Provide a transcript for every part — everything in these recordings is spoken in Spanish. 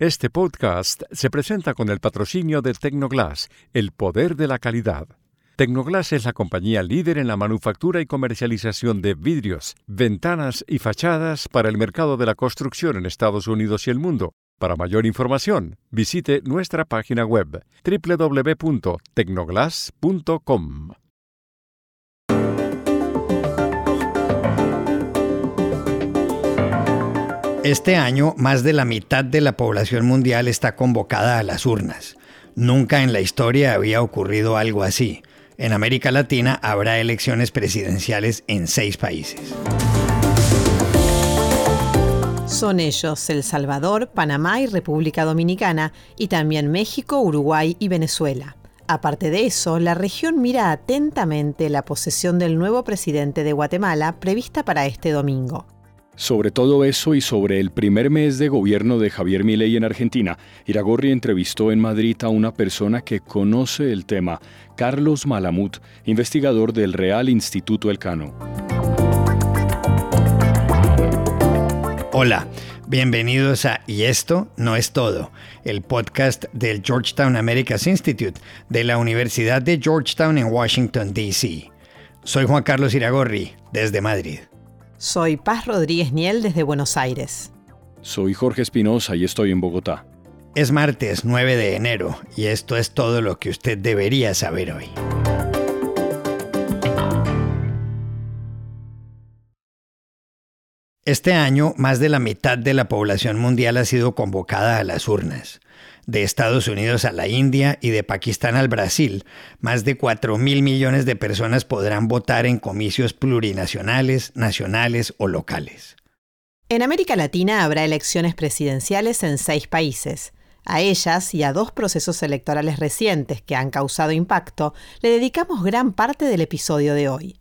Este podcast se presenta con el patrocinio de Tecnoglass, el poder de la calidad. Tecnoglass es la compañía líder en la manufactura y comercialización de vidrios, ventanas y fachadas para el mercado de la construcción en Estados Unidos y el mundo. Para mayor información, visite nuestra página web www.tecnoglass.com. Este año, más de la mitad de la población mundial está convocada a las urnas. Nunca en la historia había ocurrido algo así. En América Latina habrá elecciones presidenciales en seis países. Son ellos El Salvador, Panamá y República Dominicana, y también México, Uruguay y Venezuela. Aparte de eso, la región mira atentamente la posesión del nuevo presidente de Guatemala prevista para este domingo. Sobre todo eso y sobre el primer mes de gobierno de Javier Milei en Argentina, Iragorri entrevistó en Madrid a una persona que conoce el tema, Carlos Malamud, investigador del Real Instituto Elcano. Hola, bienvenidos a Y esto no es todo, el podcast del Georgetown Americas Institute de la Universidad de Georgetown en Washington, D.C. Soy Juan Carlos Iragorri, desde Madrid. Soy Paz Rodríguez Niel desde Buenos Aires. Soy Jorge Espinosa y estoy en Bogotá. Es martes 9 de enero y esto es todo lo que usted debería saber hoy. Este año, más de la mitad de la población mundial ha sido convocada a las urnas de Estados Unidos a la India y de Pakistán al Brasil, más de 4 mil millones de personas podrán votar en comicios plurinacionales, nacionales o locales. En América Latina habrá elecciones presidenciales en seis países. A ellas y a dos procesos electorales recientes que han causado impacto, le dedicamos gran parte del episodio de hoy.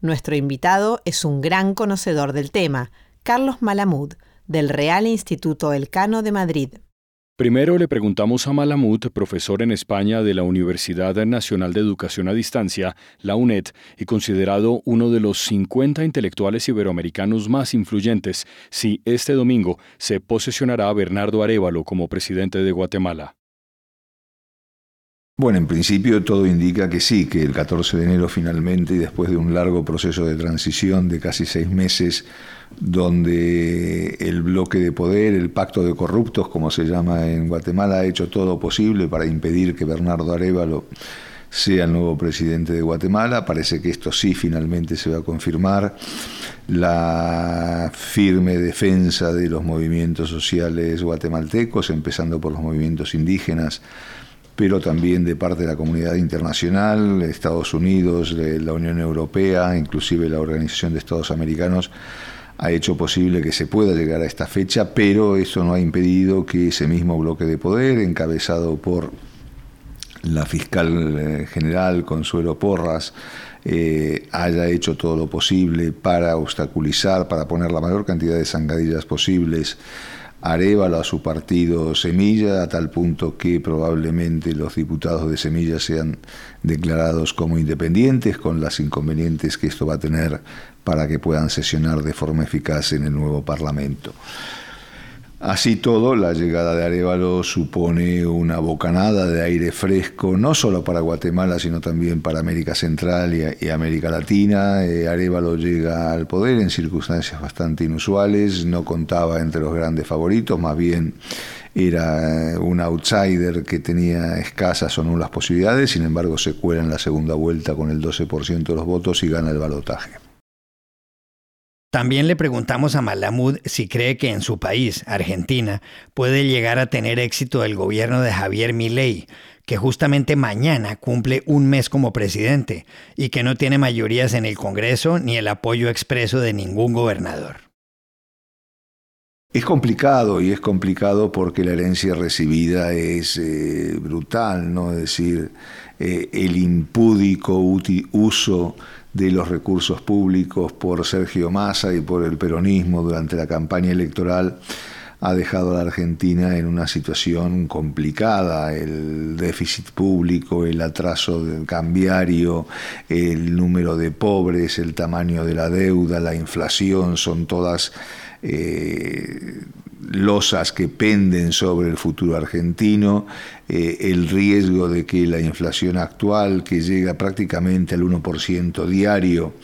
Nuestro invitado es un gran conocedor del tema, Carlos Malamud, del Real Instituto Elcano de Madrid. Primero le preguntamos a Malamud, profesor en España de la Universidad Nacional de Educación a Distancia, la UNED, y considerado uno de los 50 intelectuales iberoamericanos más influyentes, si este domingo se posesionará Bernardo Arevalo como presidente de Guatemala. Bueno, en principio todo indica que sí, que el 14 de enero finalmente, y después de un largo proceso de transición de casi seis meses, donde el bloque de poder, el pacto de corruptos, como se llama en Guatemala, ha hecho todo posible para impedir que Bernardo Arevalo sea el nuevo presidente de Guatemala. Parece que esto sí finalmente se va a confirmar. La firme defensa de los movimientos sociales guatemaltecos, empezando por los movimientos indígenas, pero también de parte de la comunidad internacional, Estados Unidos, de la Unión Europea, inclusive la Organización de Estados Americanos, ha hecho posible que se pueda llegar a esta fecha, pero eso no ha impedido que ese mismo bloque de poder, encabezado por la fiscal eh, general Consuelo Porras, eh, haya hecho todo lo posible para obstaculizar, para poner la mayor cantidad de zancadillas posibles Arevalo a su partido Semilla, a tal punto que probablemente los diputados de Semilla sean declarados como independientes, con las inconvenientes que esto va a tener para que puedan sesionar de forma eficaz en el nuevo Parlamento. Así todo, la llegada de Arevalo supone una bocanada de aire fresco, no solo para Guatemala, sino también para América Central y, América Latina. Eh, Arevalo llega al poder en circunstancias bastante inusuales, no contaba entre los grandes favoritos, más bien era eh, un outsider que tenía escasas o nulas posibilidades, sin embargo se cuela en la segunda vuelta con el 12% de los votos y gana el balotaje. También le preguntamos a Malamud si cree que en su país, Argentina, puede llegar a tener éxito el gobierno de Javier Milei, que justamente mañana cumple un mes como presidente y que no tiene mayorías en el Congreso ni el apoyo expreso de ningún gobernador. Es complicado y es complicado porque la herencia recibida es eh, brutal, ¿no? Es decir, eh, el impúdico uso de los recursos públicos por Sergio Massa y por el peronismo durante la campaña electoral ha dejado a la Argentina en una situación complicada. El déficit público, el atraso del cambiario, el número de pobres, el tamaño de la deuda, la inflación, son todas eh, losas que penden sobre el futuro argentino, eh, el riesgo de que la inflación actual, que llega prácticamente al 1% diario,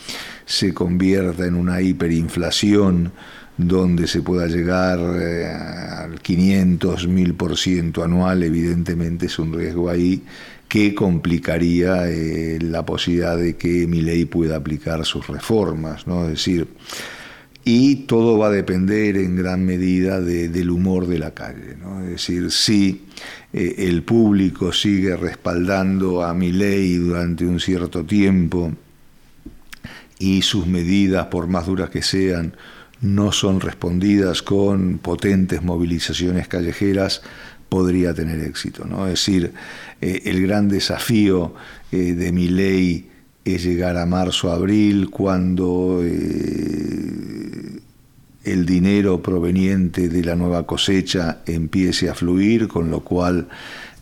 se convierta en una hiperinflación donde se pueda llegar eh, al 500, 1000% anual, evidentemente es un riesgo ahí que complicaría eh, la posibilidad de que mi ley pueda aplicar sus reformas, ¿no? Es decir, y todo va a depender en gran medida del humor de la calle. ¿no? Es decir, si eh, el público sigue respaldando a mi ley durante un cierto tiempo y sus medidas, por más duras que sean, no son respondidas con potentes movilizaciones callejeras, podría tener éxito. ¿no? Es decir, eh, el gran desafío eh, de mi ley es llegar a marzo, abril, cuando eh, el dinero proveniente de la nueva cosecha empiece a fluir, con lo cual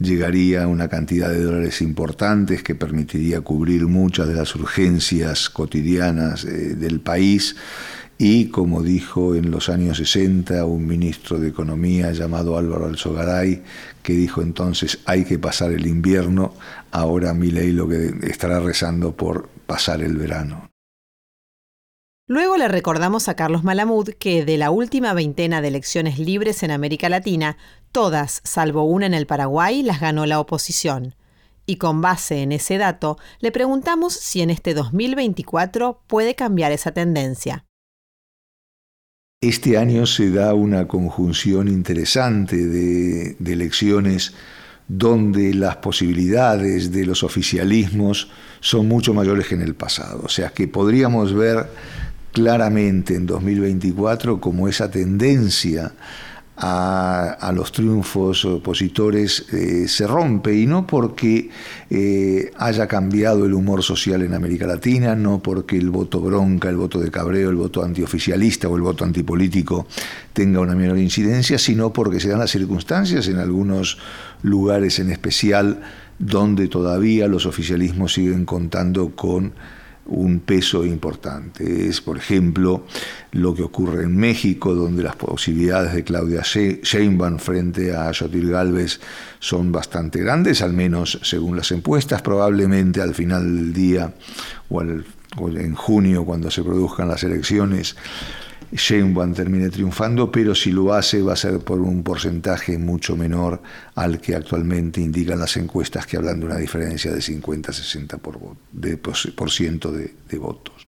llegaría una cantidad de dólares importantes que permitiría cubrir muchas de las urgencias cotidianas eh, del país. Y como dijo en los años 60 un ministro de Economía llamado Álvaro Alzogaray, que dijo entonces hay que pasar el invierno, ahora ley lo que estará rezando por pasar el verano. Luego le recordamos a Carlos Malamud que de la última veintena de elecciones libres en América Latina, todas, salvo una en el Paraguay, las ganó la oposición. Y con base en ese dato, le preguntamos si en este 2024 puede cambiar esa tendencia. Este año se da una conjunción interesante de, elecciones donde las posibilidades de los oficialismos son mucho mayores que en el pasado. O sea que podríamos ver claramente en 2024 como esa tendencia a, los triunfos opositores eh, se rompe. Y no porque eh, haya cambiado el humor social en América Latina, no porque el voto bronca, el voto de cabreo, el voto antioficialista o el voto antipolítico tenga una menor incidencia, sino porque se dan las circunstancias en algunos lugares en especial donde todavía los oficialismos siguen contando con un peso importante. Es, por ejemplo, lo que ocurre en México, donde las posibilidades de Claudia Sheinbaum frente a Yotil Galvez son bastante grandes, al menos según las encuestas. Probablemente al final del día o en junio, cuando se produzcan las elecciones, Sheinbaum termine triunfando, pero si lo hace va a ser por un porcentaje mucho menor al que actualmente indican las encuestas que hablan de una diferencia de 50-60% por, de, ciento de, de votos.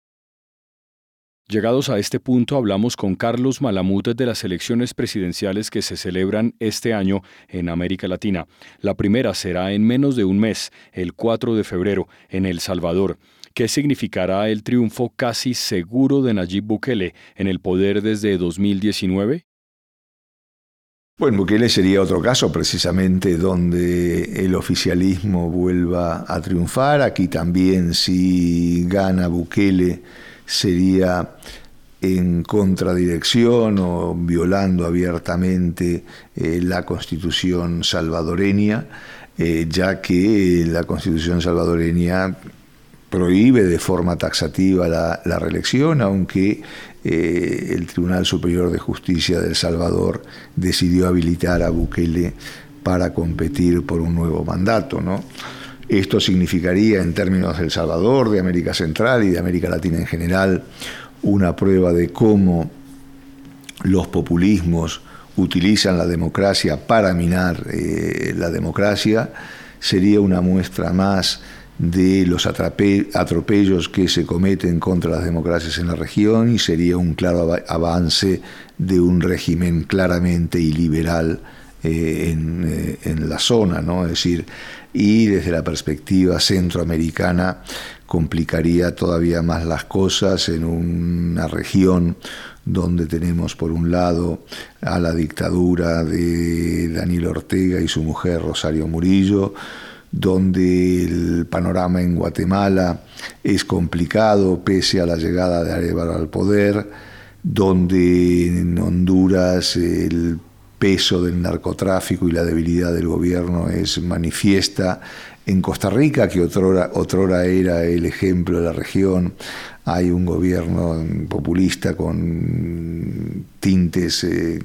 Llegados a este punto, hablamos con Carlos Malamud de las elecciones presidenciales que se celebran este año en América Latina. La primera será en menos de un mes, el 4 de febrero, en El Salvador. ¿Qué significará el triunfo casi seguro de Nayib Bukele en el poder desde 2019? Bueno, Bukele sería otro caso precisamente donde el oficialismo vuelva a triunfar. Aquí también si gana Bukele sería en contradirección o violando abiertamente eh, la constitución salvadoreña, eh, ya que la constitución salvadoreña prohíbe de forma taxativa la, reelección, aunque eh, el Tribunal Superior de Justicia de El Salvador decidió habilitar a Bukele para competir por un nuevo mandato. Esto significaría, en términos de El Salvador, de América Central y de América Latina en general, una prueba de cómo los populismos utilizan la democracia para minar eh, la democracia, sería una muestra más de los atropellos que se cometen contra las democracias en la región y sería un claro avance de un régimen claramente iliberal eh, eh, en, la zona, ¿no? Es decir, y desde la perspectiva centroamericana complicaría todavía más las cosas en una región donde tenemos por un lado a la dictadura de Daniel Ortega y su mujer Rosario Murillo, donde el panorama en Guatemala es complicado pese a la llegada de Arevalo al poder, donde en Honduras el peso del narcotráfico y la debilidad del gobierno es manifiesta. En Costa Rica, que otrora, otrora era el ejemplo de la región, hay un gobierno populista con tintes... Eh,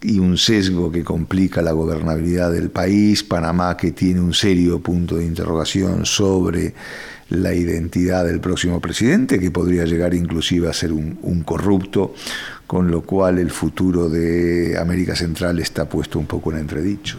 y un sesgo que complica la gobernabilidad del país, Panamá que tiene un serio punto de interrogación sobre la identidad del próximo presidente, que podría llegar inclusive a ser un, un corrupto, con lo cual el futuro de América Central está puesto un poco en entredicho.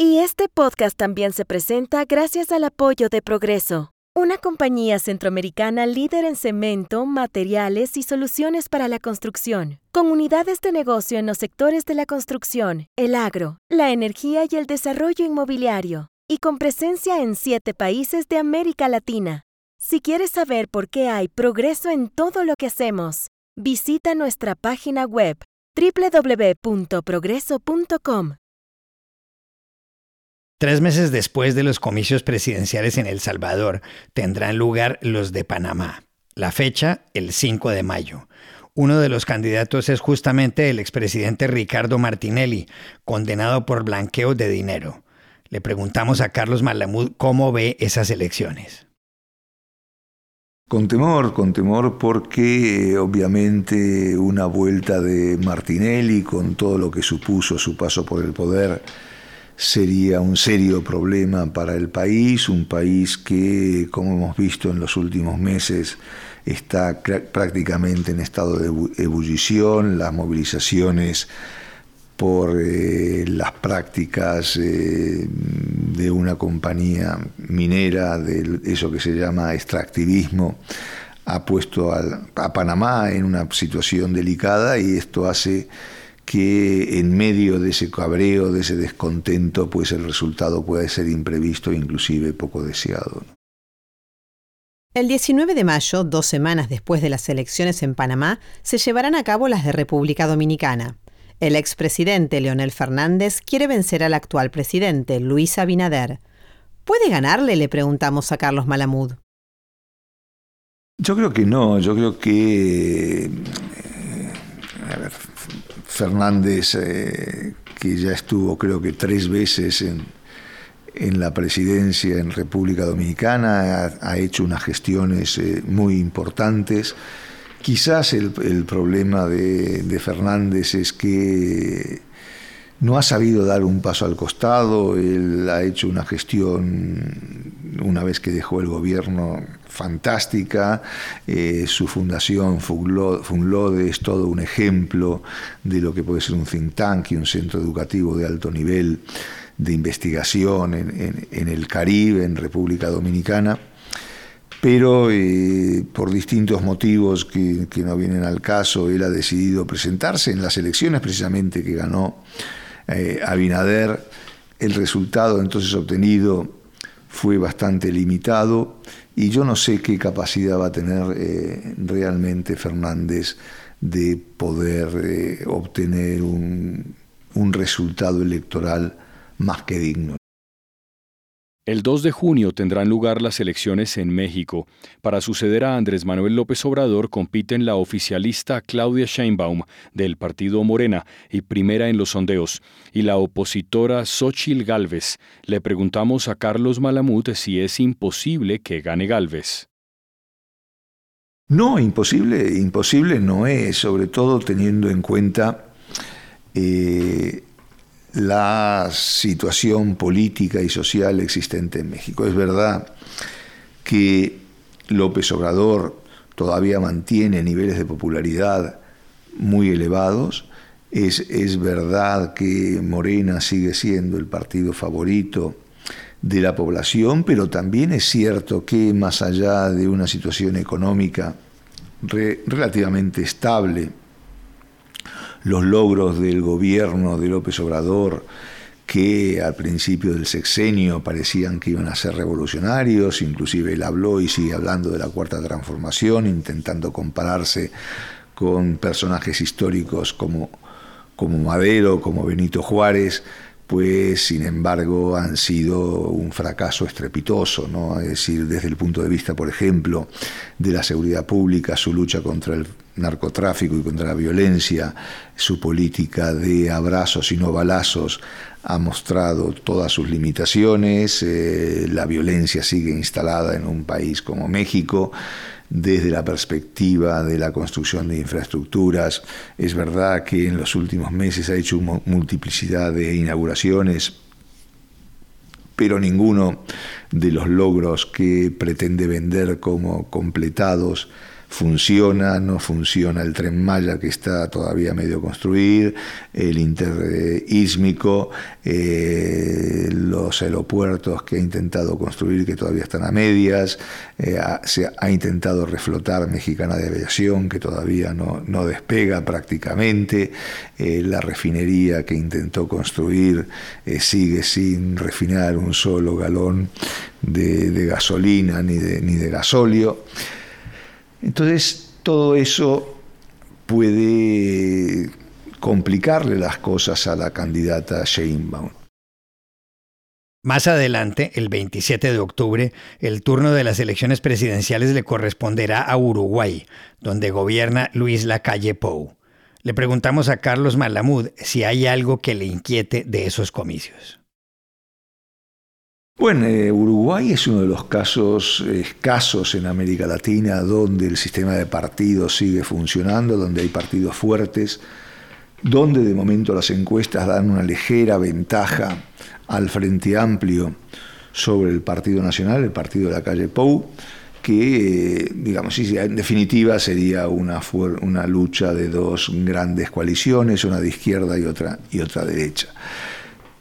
Y este podcast también se presenta gracias al apoyo de Progreso, una compañía centroamericana líder en cemento, materiales y soluciones para la construcción, con unidades de negocio en los sectores de la construcción, el agro, la energía y el desarrollo inmobiliario, y con presencia en siete países de América Latina. Si quieres saber por qué hay progreso en todo lo que hacemos, visita nuestra página web www.progreso.com. Tres meses después de los comicios presidenciales en El Salvador, tendrán lugar los de Panamá. La fecha, el 5 de mayo. Uno de los candidatos es justamente el expresidente Ricardo Martinelli, condenado por blanqueo de dinero. Le preguntamos a Carlos Malamud cómo ve esas elecciones. Con temor, con temor porque obviamente una vuelta de Martinelli con todo lo que supuso su paso por el poder sería un serio problema para el país, un país que, como hemos visto en los últimos meses, está prácticamente en estado de ebullición, las movilizaciones por eh, las prácticas eh, de una compañía minera, de eso que se llama extractivismo, ha puesto a Panamá en una situación delicada y esto hace que en medio de ese cabreo, de ese descontento, pues el resultado puede ser imprevisto e inclusive poco deseado. El 19 de mayo, dos semanas después de las elecciones en Panamá, se llevarán a cabo las de República Dominicana. El expresidente Leonel Fernández quiere vencer al actual presidente, Luis Abinader. ¿Puede ganarle? Le preguntamos a Carlos Malamud. Yo creo que no, yo creo que... Eh, a ver, Fernández, eh, que ya estuvo creo que tres veces en, la presidencia en República Dominicana, ha, hecho unas gestiones eh, muy importantes. Quizás el, problema de, Fernández es que no ha sabido dar un paso al costado, él ha hecho una gestión, una vez que dejó el gobierno, fantástica, eh, su fundación Funlode es todo un ejemplo de lo que puede ser un think tank y un centro educativo de alto nivel de investigación en, el Caribe, en República Dominicana. Pero eh, por distintos motivos que, no vienen al caso, él ha decidido presentarse en las elecciones precisamente que ganó eh, Abinader. El resultado entonces obtenido fue bastante limitado y yo no sé qué capacidad va a tener eh, realmente Fernández de poder eh, obtener un, un resultado electoral más que digno. El 2 de junio tendrán lugar las elecciones en México. Para suceder a Andrés Manuel López Obrador compiten la oficialista Claudia Sheinbaum del partido Morena y primera en los sondeos, y la opositora Xochil Gálvez. Le preguntamos a Carlos Malamut si es imposible que gane Gálvez. No, imposible, imposible no es, sobre todo teniendo en cuenta eh, la situación política y social existente en México. Es verdad que López Obrador todavía mantiene niveles de popularidad muy elevados. Es, es verdad que Morena sigue siendo el partido favorito de la población, pero también es cierto que más allá de una situación económica relativamente estable, los logros del gobierno de López Obrador, que al principio del sexenio parecían que iban a ser revolucionarios, inclusive él habló y sigue hablando de la cuarta transformación, intentando compararse con personajes históricos como, como Madero, como Benito Juárez, pues sin embargo han sido un fracaso estrepitoso, ¿no? es decir, desde el punto de vista, por ejemplo, de la seguridad pública, su lucha contra el narcotráfico y contra la violencia, su política de abrazos y no balazos ha mostrado todas sus limitaciones, eh, la violencia sigue instalada en un país como México, desde la perspectiva de la construcción de infraestructuras. Es verdad que en los últimos meses ha hecho multiplicidad de inauguraciones, pero ninguno de los logros que pretende vender como completados funciona, no funciona el tren Maya que está todavía medio construir, el interísmico, eh, los aeropuertos que ha intentado construir que todavía están a medias, eh, se ha intentado reflotar Mexicana de Aviación que todavía no, no despega prácticamente, eh, la refinería que intentó construir sigue sin refinar un solo galón de, gasolina ni de, ni de gasóleo. Entonces, todo eso puede complicarle las cosas a la candidata Sheinbaum. Más adelante, el 27 de octubre, el turno de las elecciones presidenciales le corresponderá a Uruguay, donde gobierna Luis Lacalle Pou. Le preguntamos a Carlos Malamud si hay algo que le inquiete de esos comicios. Bueno, eh, Uruguay es uno de los casos escasos en América Latina donde el sistema de partidos sigue funcionando, donde hay partidos fuertes, donde de momento las encuestas dan una ligera ventaja al Frente Amplio sobre el Partido Nacional, el partido de la calle Pou, que, eh, digamos, en definitiva sería una, lucha de dos grandes coaliciones, una de izquierda y otra, y derecha.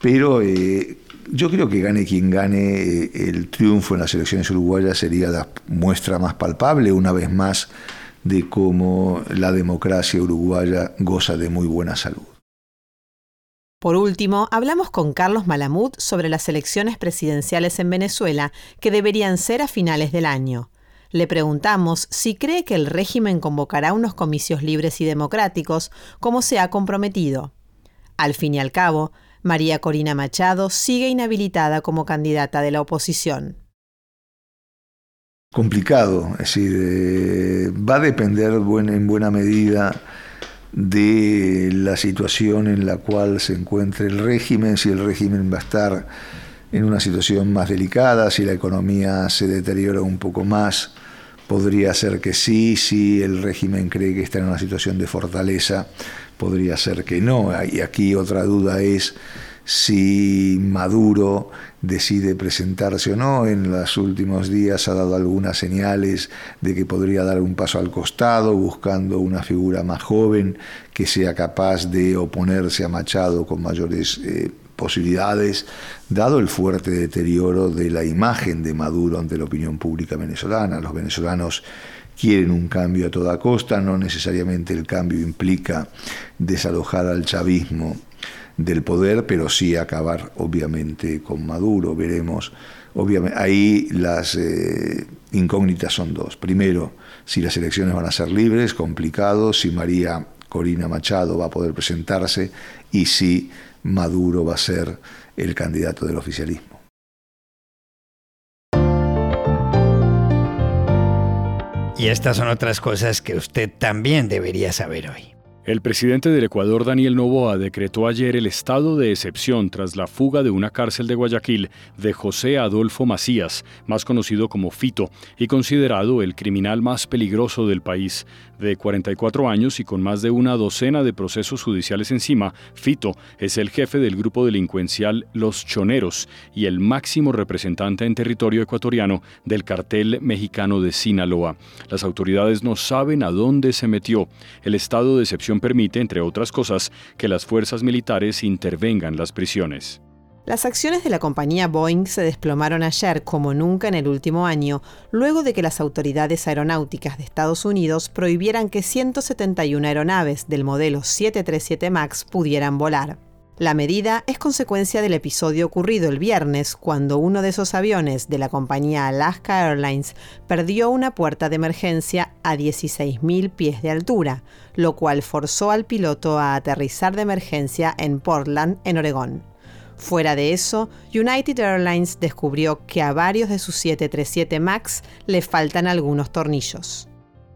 Pero eh, yo creo que gane quien gane, eh, el triunfo en las elecciones uruguayas sería la muestra más palpable, una vez más, de cómo la democracia uruguaya goza de muy buena salud. Por último, hablamos con Carlos Malamud sobre las elecciones presidenciales en Venezuela, que deberían ser a finales del año. Le preguntamos si cree que el régimen convocará unos comicios libres y democráticos, como se ha comprometido. Al fin y al cabo, María Corina Machado sigue inhabilitada como candidata de la oposición. Complicado, es decir, eh, va a depender en buena medida de la situación en la cual se encuentre el régimen, si el régimen va a estar en una situación más delicada, si la economía se deteriora un poco más, podría ser que sí, si el régimen cree que está en una situación de fortaleza, podría ser que no. Y aquí otra duda es si Maduro decide presentarse o no. En los últimos días ha dado algunas señales de que podría dar un paso al costado, buscando una figura más joven que sea capaz de oponerse a Machado con mayores eh, posibilidades, dado el fuerte deterioro de la imagen de Maduro ante la opinión pública venezolana. Los venezolanos quieren un cambio a toda costa, no necesariamente el cambio implica desalojar al chavismo del poder, pero sí acabar obviamente con Maduro, veremos. Obviamente, ahí las eh, incógnitas son dos. Primero, si las elecciones van a ser libres, complicado, si María Corina Machado va a poder presentarse y si Maduro va a ser el candidato del oficialismo. Y estas son otras cosas que usted también debería saber hoy. El presidente del Ecuador, Daniel Novoa, decretó ayer el estado de excepción tras la fuga de una cárcel de Guayaquil de José Adolfo Macías, más conocido como Fito, y considerado el criminal más peligroso del país. De 44 años y con más de una docena de procesos judiciales encima, Fito es el jefe del grupo delincuencial Los Choneros y el máximo representante en territorio ecuatoriano del cartel mexicano de Sinaloa. Las autoridades no saben a dónde se metió. El estado de excepción permite, entre otras cosas, que las fuerzas militares intervengan las prisiones. Las acciones de la compañía Boeing se desplomaron ayer como nunca en el último año, luego de que las autoridades aeronáuticas de Estados Unidos prohibieran que 171 aeronaves del modelo 737 MAX pudieran volar. La medida es consecuencia del episodio ocurrido el viernes cuando uno de esos aviones de la compañía Alaska Airlines perdió una puerta de emergencia a 16.000 pies de altura, lo cual forzó al piloto a aterrizar de emergencia en Portland, en Oregón. Fuera de eso, United Airlines descubrió que a varios de sus 737 MAX le faltan algunos tornillos.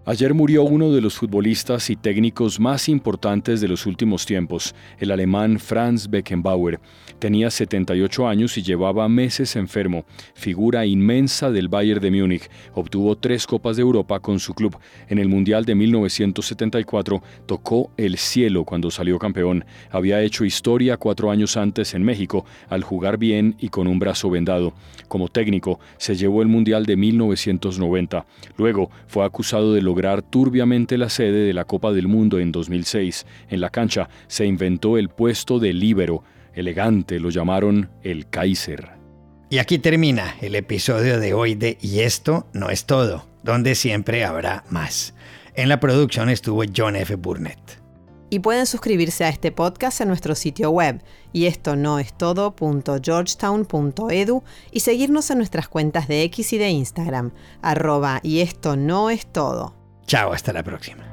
Ayer murió uno de los futbolistas y técnicos más importantes de los últimos tiempos, el alemán Franz Beckenbauer. Tenía 78 años y llevaba meses enfermo, figura inmensa del Bayern de Múnich. Obtuvo tres Copas de Europa con su club. En el Mundial de 1974 tocó el cielo cuando salió campeón. Había hecho historia cuatro años antes en México al jugar bien y con un brazo vendado. Como técnico, se llevó el Mundial de 1990. Luego fue acusado de lograr turbiamente la sede de la Copa del Mundo en 2006. En la cancha se inventó el puesto de líbero. Elegante lo llamaron el Kaiser. Y aquí termina el episodio de hoy de Y esto no es todo, donde siempre habrá más. En la producción estuvo John F. Burnett. Y pueden suscribirse a este podcast en nuestro sitio web y esto no es todo.georgetown.edu y seguirnos en nuestras cuentas de X y de Instagram, arroba y esto no es todo. Chao, hasta la próxima.